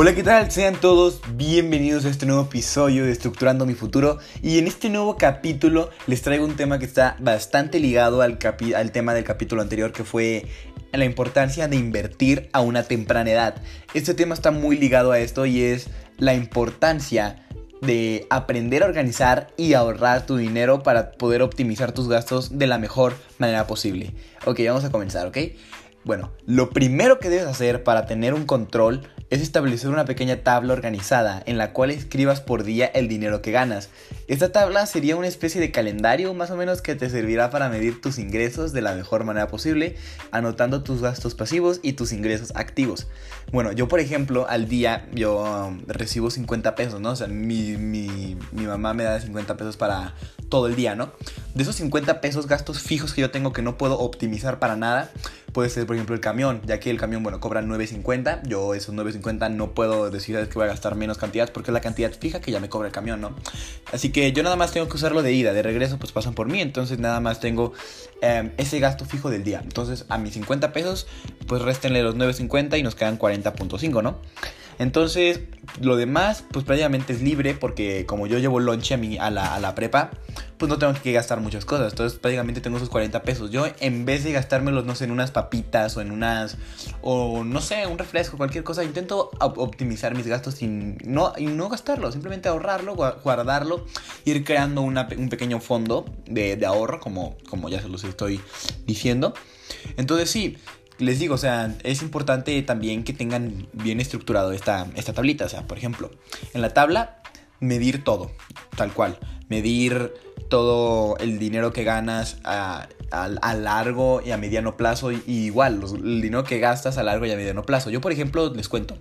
Hola, ¿qué tal? Sean todos bienvenidos a este nuevo episodio de Estructurando mi Futuro. Y en este nuevo capítulo les traigo un tema que está bastante ligado al, al tema del capítulo anterior, que fue la importancia de invertir a una temprana edad. Este tema está muy ligado a esto y es la importancia de aprender a organizar y ahorrar tu dinero para poder optimizar tus gastos de la mejor manera posible. Ok, vamos a comenzar, ¿ok? Bueno, lo primero que debes hacer para tener un control es establecer una pequeña tabla organizada en la cual escribas por día el dinero que ganas. Esta tabla sería una especie de calendario más o menos que te servirá para medir tus ingresos de la mejor manera posible, anotando tus gastos pasivos y tus ingresos activos. Bueno, yo por ejemplo al día yo um, recibo 50 pesos, ¿no? O sea, mi, mi, mi mamá me da 50 pesos para todo el día, ¿no? De esos 50 pesos gastos fijos que yo tengo que no puedo optimizar para nada, puede ser por ejemplo el camión, ya que el camión, bueno, cobra 9.50, yo esos 9.50 no puedo decir que voy a gastar menos cantidad porque es la cantidad fija que ya me cobra el camión, ¿no? Así que yo nada más tengo que usarlo de ida, de regreso pues pasan por mí, entonces nada más tengo em, ese gasto fijo del día. Entonces a mis 50 pesos pues réstenle los 9.50 y nos quedan 40.5, ¿no? Entonces, lo demás, pues prácticamente es libre porque como yo llevo lonche a, mi, a, la, a la prepa, pues no tengo que gastar muchas cosas. Entonces prácticamente tengo esos 40 pesos. Yo en vez de gastármelos, no sé, en unas papitas o en unas, o no sé, un refresco, cualquier cosa, intento optimizar mis gastos sin, no, y no gastarlo, simplemente ahorrarlo, guardarlo, ir creando un pequeño fondo de, de ahorro, como, como ya se los estoy diciendo. Entonces sí, les digo, o sea, es importante también que tengan bien estructurado esta, esta tablita. O sea, por ejemplo, en la tabla, medir todo, tal cual. Medir todo el dinero que ganas a, largo y a mediano plazo. Y, igual, el dinero que gastas a largo y a mediano plazo. Yo, por ejemplo, les cuento.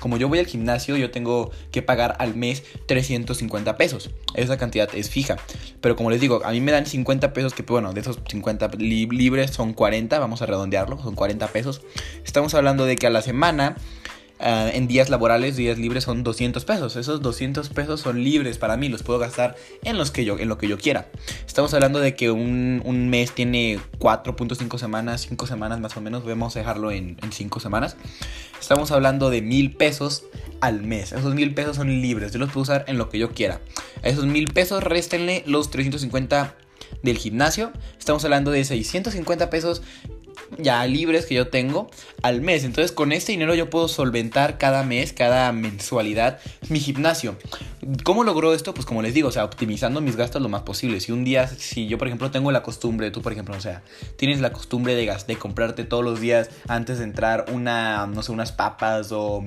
Como yo voy al gimnasio, yo tengo que pagar al mes 350 pesos. Esa cantidad es fija. Pero como les digo, a mí me dan 50 pesos, que bueno, de esos 50 libres son 40. Vamos a redondearlo, son 40 pesos. Estamos hablando de que a la semana Ah, en días laborales, días libres son 200 pesos. Esos 200 pesos son libres para mí, los puedo gastar en, los que yo, en lo que yo quiera. Estamos hablando de que un, mes tiene 4.5 semanas, 5 semanas más o menos, vamos a dejarlo en, 5 semanas. Estamos hablando de mil pesos al mes. Esos mil pesos son libres, yo los puedo usar en lo que yo quiera. A esos mil pesos réstenle los 350 del gimnasio. Estamos hablando de 650 pesos ya libres que yo tengo al mes. Entonces con este dinero yo puedo solventar cada mes, cada mensualidad mi gimnasio. ¿Cómo logro esto? Pues como les digo, o sea, optimizando mis gastos lo más posible. Si un día, si yo por ejemplo tengo la costumbre, tú por ejemplo, o sea, tienes la costumbre de, de comprarte todos los días antes de entrar una, no sé, unas papas o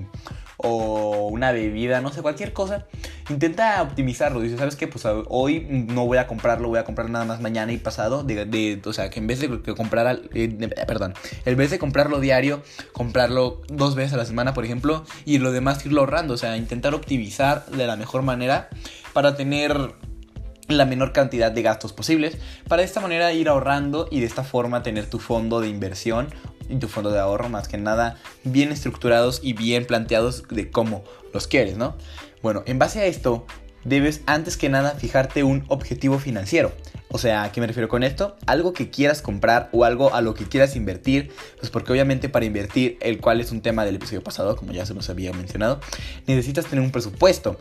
o una bebida, no sé, cualquier cosa, intenta optimizarlo. Dice, ¿sabes qué? Pues hoy no voy a comprarlo, voy a comprar nada más mañana y pasado. De, o sea, que en vez de comprar, eh, perdón, en vez de comprarlo diario, comprarlo dos veces a la semana, por ejemplo, y lo demás irlo ahorrando. O sea, intentar optimizar de la mejor manera para tener la menor cantidad de gastos posibles para de esta manera ir ahorrando y de esta forma tener tu fondo de inversión y tu fondo de ahorro más que nada bien estructurados y bien planteados de cómo los quieres, ¿no? Bueno, en base a esto debes antes que nada fijarte un objetivo financiero. O sea, ¿a qué me refiero con esto? Algo que quieras comprar o algo a lo que quieras invertir. Pues porque obviamente para invertir, el cual es un tema del episodio pasado, como ya se nos había mencionado, necesitas tener un presupuesto.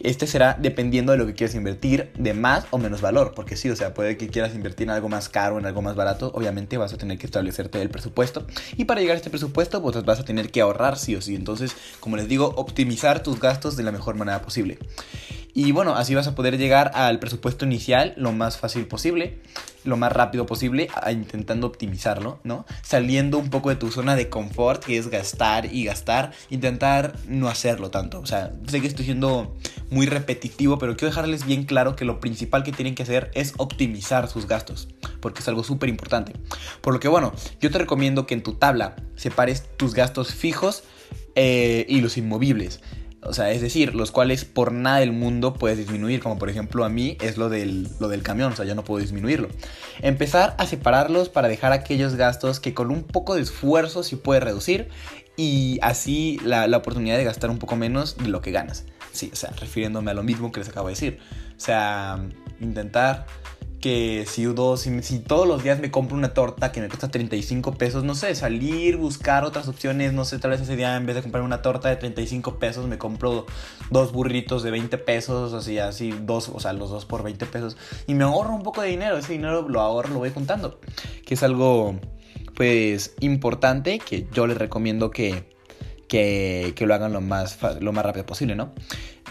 Este será dependiendo de lo que quieras invertir, de más o menos valor. Porque sí, o sea, puede que quieras invertir en algo más caro, en algo más barato. Obviamente vas a tener que establecerte el presupuesto. Y para llegar a este presupuesto, pues vas a tener que ahorrar sí o sí. Entonces, como les digo, optimizar tus gastos de la mejor manera posible. Y bueno, así vas a poder llegar al presupuesto inicial lo más fácil posible, lo más rápido posible, intentando optimizarlo, ¿no? Saliendo un poco de tu zona de confort, que es gastar y gastar, intentar no hacerlo tanto. O sea, sé que estoy siendo muy repetitivo, pero quiero dejarles bien claro que lo principal que tienen que hacer es optimizar sus gastos, porque es algo súper importante. Por lo que bueno, yo te recomiendo que en tu tabla separes tus gastos fijos eh, y los inmovibles. O sea, es decir, los cuales por nada del mundo puedes disminuir, como por ejemplo a mí es lo del, lo del camión, o sea, ya no puedo disminuirlo. Empezar a separarlos para dejar aquellos gastos que con un poco de esfuerzo sí puedes reducir y así la, la oportunidad de gastar un poco menos de lo que ganas. Sí, o sea, refiriéndome a lo mismo que les acabo de decir. O sea, intentar que si, si, si, todos los días me compro una torta que me cuesta 35 pesos, no sé, salir, buscar otras opciones, no sé, tal vez ese día en vez de comprar una torta de 35 pesos me compro dos burritos de 20 pesos, así, así, dos, o sea, los dos por 20 pesos y me ahorro un poco de dinero, ese dinero lo ahorro, lo voy juntando, que es algo pues importante que yo les recomiendo que, que, lo hagan lo más, lo más rápido posible, ¿no?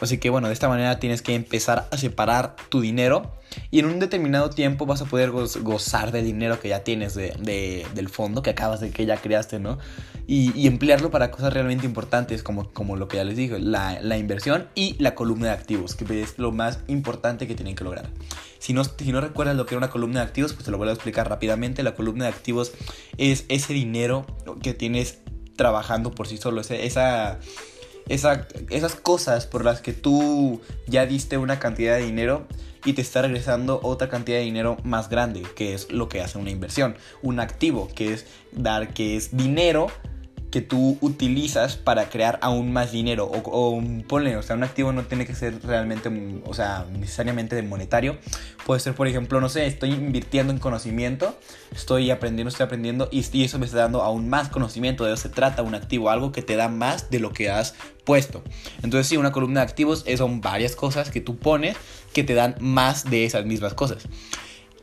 Así que bueno, de esta manera tienes que empezar a separar tu dinero y en un determinado tiempo vas a poder gozar del dinero que ya tienes de, del fondo que acabas de que ya creaste, ¿no? Y, emplearlo para cosas realmente importantes como, como lo que ya les dije, la, la, inversión y la columna de activos, que es lo más importante que tienen que lograr. Si no, si no recuerdas lo que era una columna de activos, pues te lo voy a explicar rápidamente. La columna de activos es ese dinero que tienes trabajando por sí solo, esa esas cosas por las que tú ya diste una cantidad de dinero y te está regresando otra cantidad de dinero más grande, que es lo que hace una inversión, un activo, que es dar, que es dinero que tú utilizas para crear aún más dinero. O, o, ponle, o sea, un activo no tiene que ser realmente, o sea, necesariamente de monetario. Puede ser, por ejemplo, no sé, estoy invirtiendo en conocimiento, estoy aprendiendo, estoy aprendiendo y, y eso me está dando aún más conocimiento. De eso se trata un activo, algo que te da más de lo que has puesto. Entonces, sí, una columna de activos son varias cosas que tú pones que te dan más de esas mismas cosas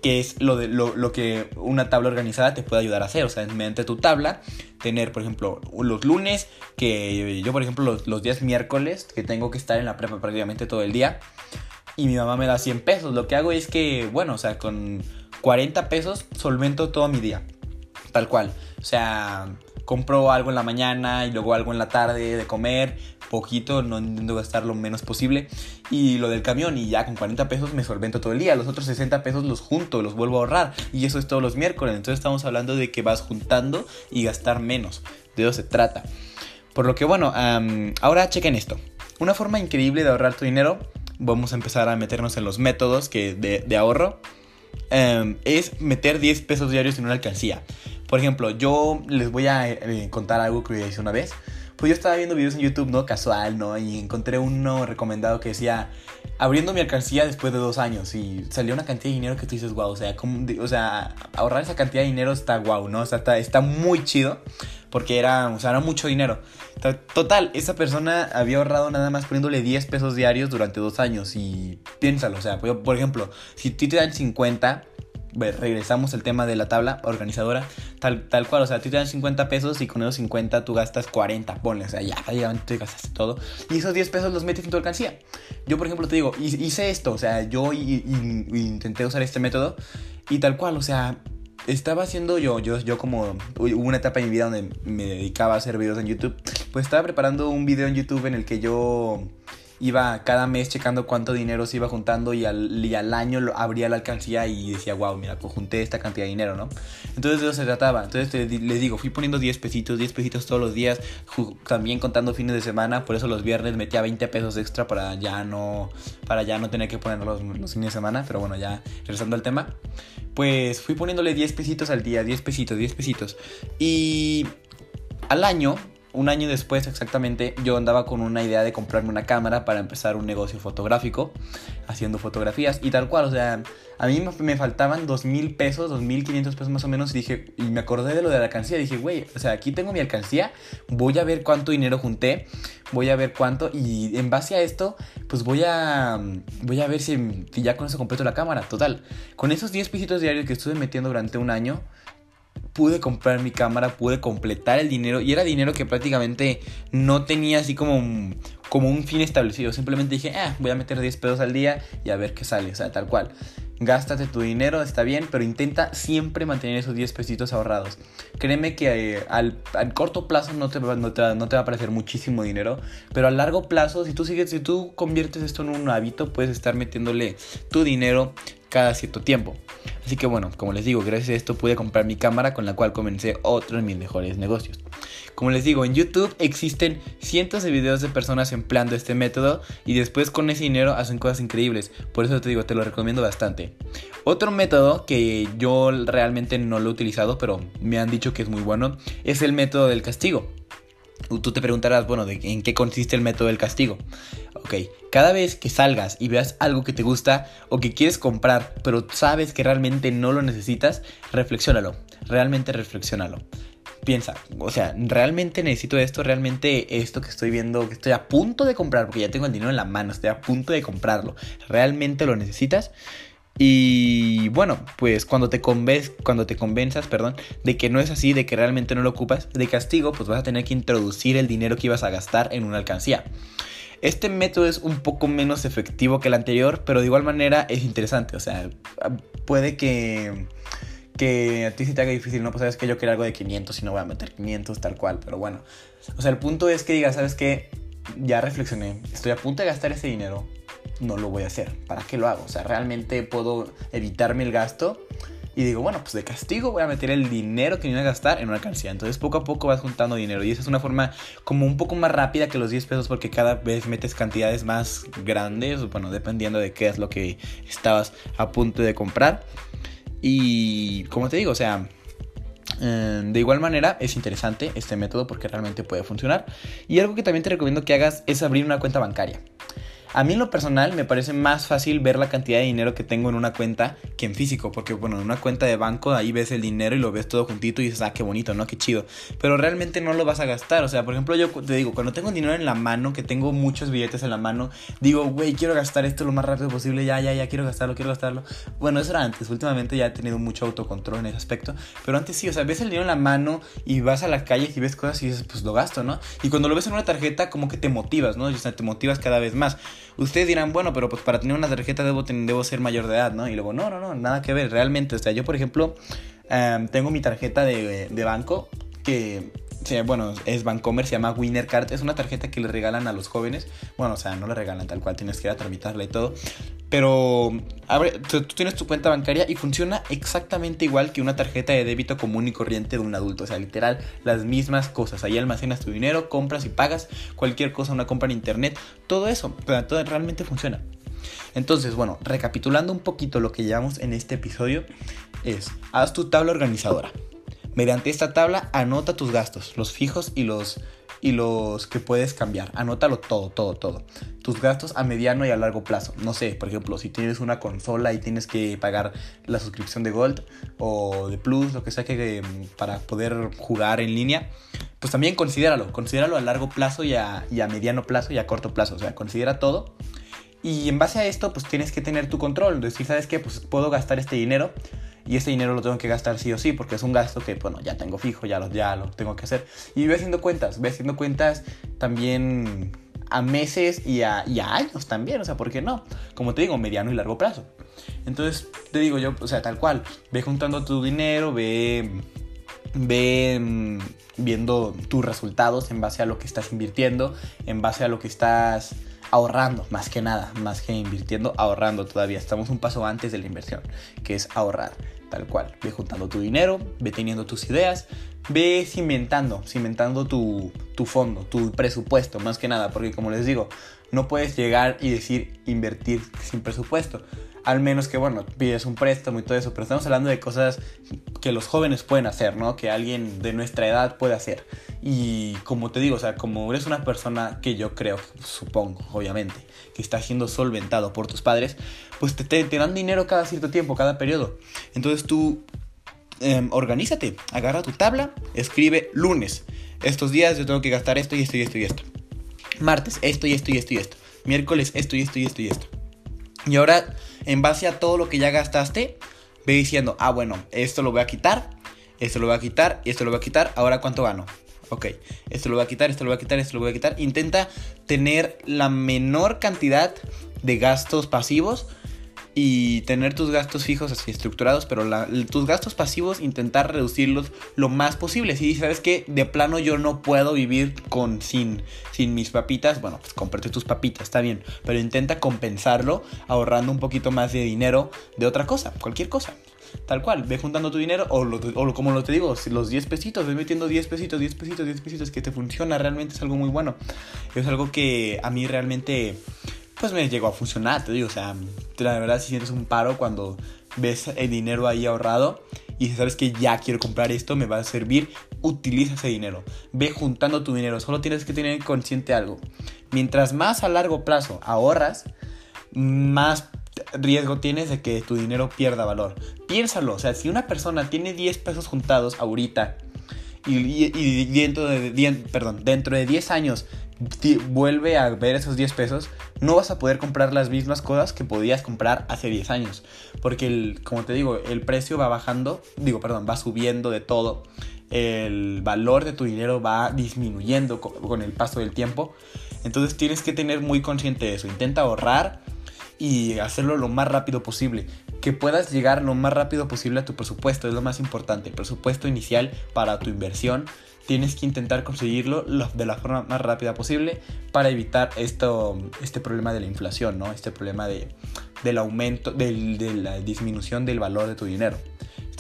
que es lo, de, lo, que una tabla organizada te puede ayudar a hacer. O sea, mediante tu tabla, tener, por ejemplo, los lunes, que yo, por ejemplo, los, días miércoles, que tengo que estar en la prepa prácticamente todo el día, y mi mamá me da 100 pesos. Lo que hago es que, bueno, o sea, con 40 pesos solvento todo mi día. Tal cual. O sea, compro algo en la mañana y luego algo en la tarde de comer, poquito, no intento gastar lo menos posible. Y lo del camión, y ya con 40 pesos me solvento todo el día. Los otros 60 pesos los junto, los vuelvo a ahorrar. Y eso es todos los miércoles. Entonces estamos hablando de que vas juntando y gastar menos. De eso se trata. Por lo que bueno, ahora chequen esto. Una forma increíble de ahorrar tu dinero, vamos a empezar a meternos en los métodos que de, ahorro, es meter 10 pesos diarios en una alcancía. Por ejemplo, yo les voy a eh, contar algo que hice una vez. Pues yo estaba viendo videos en YouTube, ¿no? Casual, ¿no? Y encontré uno recomendado que decía, abriendo mi alcancía después de dos años. Y salió una cantidad de dinero que tú dices, wow, o sea, o sea ahorrar esa cantidad de dinero está wow, ¿no? O sea, está, está muy chido. Porque era, o sea, era mucho dinero. Total, esa persona había ahorrado nada más poniéndole 10 pesos diarios durante dos años. Y piénsalo, o sea, por ejemplo, si ti te dan 50 regresamos al tema de la tabla organizadora, tal, tal cual, o sea, tú te dan 50 pesos y con esos 50 tú gastas 40, ponle, o sea, ya, ya te gastaste todo, y esos 10 pesos los metes en tu alcancía. Yo, por ejemplo, te digo, hice esto, o sea, yo intenté usar este método y tal cual, o sea, estaba haciendo yo, yo, yo como hubo una etapa en mi vida donde me dedicaba a hacer videos en YouTube, pues estaba preparando un video en YouTube en el que yo iba cada mes checando cuánto dinero se iba juntando y al, y al año lo, abría la alcancía y decía, wow, mira, pues junté esta cantidad de dinero, ¿no? Entonces de eso se trataba. Entonces les digo, fui poniendo 10 pesitos, 10 pesitos todos los días, también contando fines de semana, por eso los viernes metía 20 pesos extra para ya no, para ya no tener que poner los, los fines de semana, pero bueno, ya regresando al tema, pues fui poniéndole 10 pesitos al día, 10 pesitos, 10 pesitos. Y al año un año después exactamente yo andaba con una idea de comprarme una cámara para empezar un negocio fotográfico, haciendo fotografías y tal cual, o sea, a mí me faltaban dos mil pesos, dos mil quinientos pesos más o menos y dije, y me acordé de lo de la alcancía, dije, güey, o sea, aquí tengo mi alcancía, voy a ver cuánto dinero junté, voy a ver cuánto y en base a esto, pues voy a, voy a ver si, ya con eso completo la cámara, total, con esos 10 pesitos diarios que estuve metiendo durante un año, pude comprar mi cámara, pude completar el dinero y era dinero que prácticamente no tenía así como un, como un fin establecido. Simplemente dije, ah, voy a meter 10 pesos al día y a ver qué sale, o sea, tal cual. Gástate tu dinero, está bien, pero intenta siempre mantener esos 10 pesitos ahorrados. Créeme que eh, al, corto plazo no te, no, te, no te, va a parecer muchísimo dinero, pero a largo plazo, si tú, sigues, si tú conviertes esto en un hábito, puedes estar metiéndole tu dinero cada cierto tiempo. Así que bueno, como les digo, gracias a esto pude comprar mi cámara con la cual comencé otro de mis mejores negocios. Como les digo, en YouTube existen cientos de videos de personas empleando este método y después con ese dinero hacen cosas increíbles. Por eso te digo, te lo recomiendo bastante. Otro método que yo realmente no lo he utilizado, pero me han dicho que es muy bueno, es el método del castigo. Tú te preguntarás, bueno, ¿de ¿en qué consiste el método del castigo? Ok, cada vez que salgas y veas algo que te gusta o que quieres comprar, pero sabes que realmente no lo necesitas, reflexiónalo, realmente reflexiónalo. Piensa, o sea, ¿realmente necesito esto? ¿Realmente esto que estoy viendo, que estoy a punto de comprar, porque ya tengo el dinero en la mano, estoy a punto de comprarlo, ¿realmente lo necesitas? Y bueno, pues cuando te, convenz, cuando te convenzas, perdón, de que no es así, de que realmente no lo ocupas, de castigo, pues vas a tener que introducir el dinero que ibas a gastar en una alcancía. Este método es un poco menos efectivo que el anterior, pero de igual manera es interesante. O sea, puede que, que a ti se te haga difícil, ¿no? Pues sabes que yo quiero algo de 500 y no voy a meter 500 tal cual, pero bueno. O sea, el punto es que digas, ¿sabes qué? Ya reflexioné, estoy a punto de gastar ese dinero, no lo voy a hacer. ¿Para qué lo hago? O sea, realmente puedo evitarme el gasto. Y digo, bueno, pues de castigo voy a meter el dinero que me iba a gastar en una alcancía. Entonces poco a poco vas juntando dinero. Y esa es una forma como un poco más rápida que los 10 pesos porque cada vez metes cantidades más grandes. Bueno, dependiendo de qué es lo que estabas a punto de comprar. Y como te digo, o sea, eh, de igual manera, es interesante este método porque realmente puede funcionar. Y algo que también te recomiendo que hagas es abrir una cuenta bancaria. A mí en lo personal me parece más fácil ver la cantidad de dinero que tengo en una cuenta que en físico, porque bueno, en una cuenta de banco ahí ves el dinero y lo ves todo juntito y dices, ah, qué bonito, ¿no? Qué chido. Pero realmente no lo vas a gastar, o sea, por ejemplo, yo te digo, cuando tengo dinero en la mano, que tengo muchos billetes en la mano, digo, güey, quiero gastar esto lo más rápido posible, ya, ya, ya, quiero gastarlo, quiero gastarlo. Bueno, eso era antes, últimamente ya he tenido mucho autocontrol en ese aspecto, pero antes sí, o sea, ves el dinero en la mano y vas a la calle y ves cosas y dices, pues lo gasto, ¿no? Y cuando lo ves en una tarjeta, como que te motivas, ¿no? O sea, te motivas cada vez más. Ustedes dirán, bueno, pero pues para tener una tarjeta debo, debo ser mayor de edad, ¿no? Y luego, no, no, no, nada que ver, realmente. O sea, yo, por ejemplo, em, tengo mi tarjeta de, de banco que bueno, es Bancomer, se llama Winner Card. Es una tarjeta que le regalan a los jóvenes. Bueno, o sea, no le regalan tal cual, tienes que ir a tramitarla y todo. Pero abre, tú, tienes tu cuenta bancaria y funciona exactamente igual que una tarjeta de débito común y corriente de un adulto. O sea, literal, las mismas cosas. Ahí almacenas tu dinero, compras y pagas cualquier cosa, una compra en internet. Todo eso, pero todo realmente funciona. Entonces, bueno, recapitulando un poquito lo que llevamos en este episodio, es, haz tu tabla organizadora. Mediante esta tabla anota tus gastos, los fijos y los, y los que puedes cambiar. Anótalo todo, todo, todo. Tus gastos a mediano y a largo plazo. No sé, por ejemplo, si tienes una consola y tienes que pagar la suscripción de Gold o de Plus, lo que sea que para poder jugar en línea, pues también considéralo. Considéralo a largo plazo y a, y a mediano plazo y a corto plazo. O sea, considera todo. Y en base a esto, pues tienes que tener tu control. Decir, ¿sabes qué? Pues puedo gastar este dinero y ese dinero lo tengo que gastar sí o sí, porque es un gasto que, bueno, ya tengo fijo, ya lo, ya lo tengo que hacer. Y voy haciendo cuentas, voy haciendo cuentas también a meses y a, y a años también, o sea, ¿por qué no? Como te digo, mediano y largo plazo. Entonces, te digo yo, o sea, tal cual, ve juntando tu dinero, ve, ve mm, viendo tus resultados en base a lo que estás invirtiendo, en base a lo que estás ahorrando, más que nada, más que invirtiendo, ahorrando todavía. Estamos un paso antes de la inversión, que es ahorrar, tal cual. Ve juntando tu dinero, ve teniendo tus ideas, ve cimentando, cimentando tu, tu fondo, tu presupuesto, más que nada, porque como les digo, no puedes llegar y decir invertir sin presupuesto. Al menos que, bueno, pides un préstamo y todo eso, pero estamos hablando de cosas que los jóvenes pueden hacer, ¿no? Que alguien de nuestra edad puede hacer. Y como te digo, o sea, como eres una persona que yo creo, supongo, obviamente, que está siendo solventado por tus padres, pues te, te, dan dinero cada cierto tiempo, cada periodo. Entonces tú eh, organízate, agarra tu tabla, escribe lunes. Estos días yo tengo que gastar esto y esto y esto y esto. Martes, esto y esto y esto y esto. Miércoles, esto y esto y esto y esto. Y ahora, en base a todo lo que ya gastaste, ve diciendo, ah, bueno, esto lo voy a quitar, esto lo voy a quitar y esto lo voy a quitar. Ahora, ¿cuánto gano? Ok, esto lo voy a quitar, esto lo voy a quitar, esto lo voy a quitar. Intenta tener la menor cantidad de gastos pasivos y tener tus gastos fijos así estructurados, pero tus gastos pasivos intentar reducirlos lo más posible. Si sabes que de plano yo no puedo vivir con sin, sin mis papitas, bueno, pues cómprate tus papitas, está bien, pero intenta compensarlo ahorrando un poquito más de dinero de otra cosa, cualquier cosa. Tal cual, ve juntando tu dinero o, o como lo te digo, los 10 pesitos, ve metiendo 10 pesitos, 10 pesitos, 10 pesitos, que te funciona, realmente es algo muy bueno. Es algo que a mí realmente pues me llegó a funcionar, te digo, o sea, la verdad si sientes un paro cuando ves el dinero ahí ahorrado y sabes que ya quiero comprar esto, me va a servir, utiliza ese dinero. Ve juntando tu dinero, solo tienes que tener consciente algo. Mientras más a largo plazo ahorras, más riesgo tienes de que tu dinero pierda valor. Piénsalo, o sea, si una persona tiene 10 pesos juntados ahorita y, dentro, de, dentro de 10 años vuelve a ver esos 10 pesos, no vas a poder comprar las mismas cosas que podías comprar hace 10 años. Porque, el, como te digo, el precio va bajando, digo, perdón, va subiendo de todo. El valor de tu dinero va disminuyendo con el paso del tiempo. Entonces tienes que tener muy consciente de eso. Intenta ahorrar y hacerlo lo más rápido posible. Que puedas llegar lo más rápido posible a tu presupuesto es lo más importante. El presupuesto inicial para tu inversión tienes que intentar conseguirlo de la forma más rápida posible para evitar esto, este problema de la inflación, ¿no? Este problema de, del aumento, de la disminución del valor de tu dinero.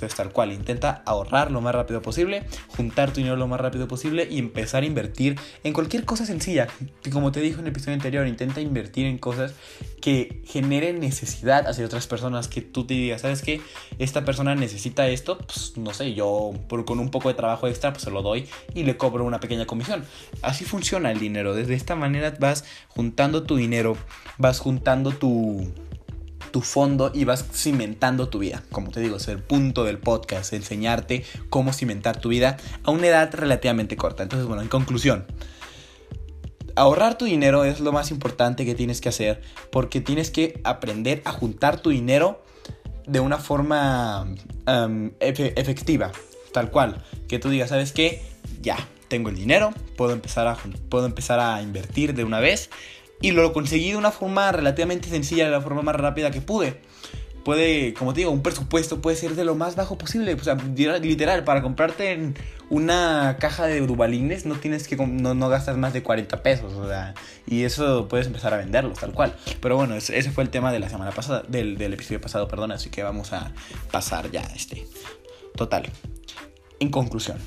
Entonces, tal cual, intenta ahorrar lo más rápido posible, juntar tu dinero lo más rápido posible y empezar a invertir en cualquier cosa sencilla. Como te dije en el episodio anterior, intenta invertir en cosas que generen necesidad hacia otras personas. Que tú te digas, ¿sabes qué? Esta persona necesita esto, pues no sé, yo con un poco de trabajo extra, pues se lo doy y le cobro una pequeña comisión. Así funciona el dinero. Desde esta manera vas juntando tu dinero, vas juntando tu tu fondo y vas cimentando tu vida. Como te digo, es el punto del podcast, enseñarte cómo cimentar tu vida a una edad relativamente corta. Entonces, bueno, en conclusión, ahorrar tu dinero es lo más importante que tienes que hacer porque tienes que aprender a juntar tu dinero de una forma efectiva, tal cual. Que tú digas, ¿sabes qué? Ya, tengo el dinero, puedo empezar a, puedo empezar a invertir de una vez y lo conseguí de una forma relativamente sencilla, de la forma más rápida que pude. Puede, como te digo, un presupuesto puede ser de lo más bajo posible. O sea, literal, para comprarte una caja de dubalines no tienes que no, no gastas más de 40 pesos. O sea, y eso puedes empezar a venderlos, tal cual. Pero bueno, ese, fue el tema de la semana pasada, del, del episodio pasado, perdón. Así que vamos a pasar ya este. Total. En conclusión,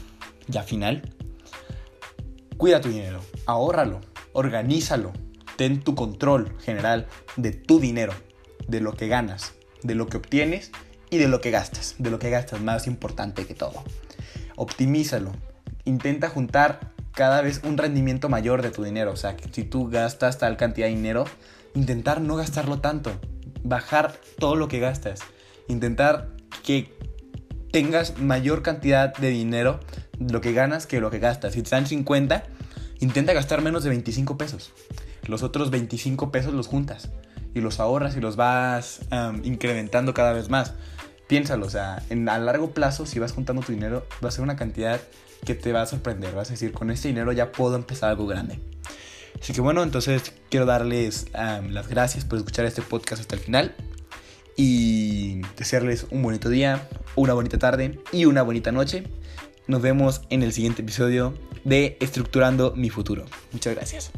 ya final. Cuida tu dinero, ahórralo, organízalo, ten tu control general de tu dinero, de lo que ganas, de lo que obtienes y de lo que gastas, de lo que gastas más importante que todo. Optimízalo, intenta juntar cada vez un rendimiento mayor de tu dinero, o sea, que si tú gastas tal cantidad de dinero, intentar no gastarlo tanto, bajar todo lo que gastas, intentar que tengas mayor cantidad de dinero, lo que ganas que lo que gastas. Si te dan 50, intenta gastar menos de 25 pesos los otros 25 pesos los juntas y los ahorras y los vas incrementando cada vez más. Piénsalo, o sea, en, a largo plazo, si vas juntando tu dinero, va a ser una cantidad que te va a sorprender. Vas a decir, con este dinero ya puedo empezar algo grande. Así que bueno, entonces quiero darles las gracias por escuchar este podcast hasta el final y desearles un bonito día, una bonita tarde y una bonita noche. Nos vemos en el siguiente episodio de Estructurando mi futuro. Muchas gracias.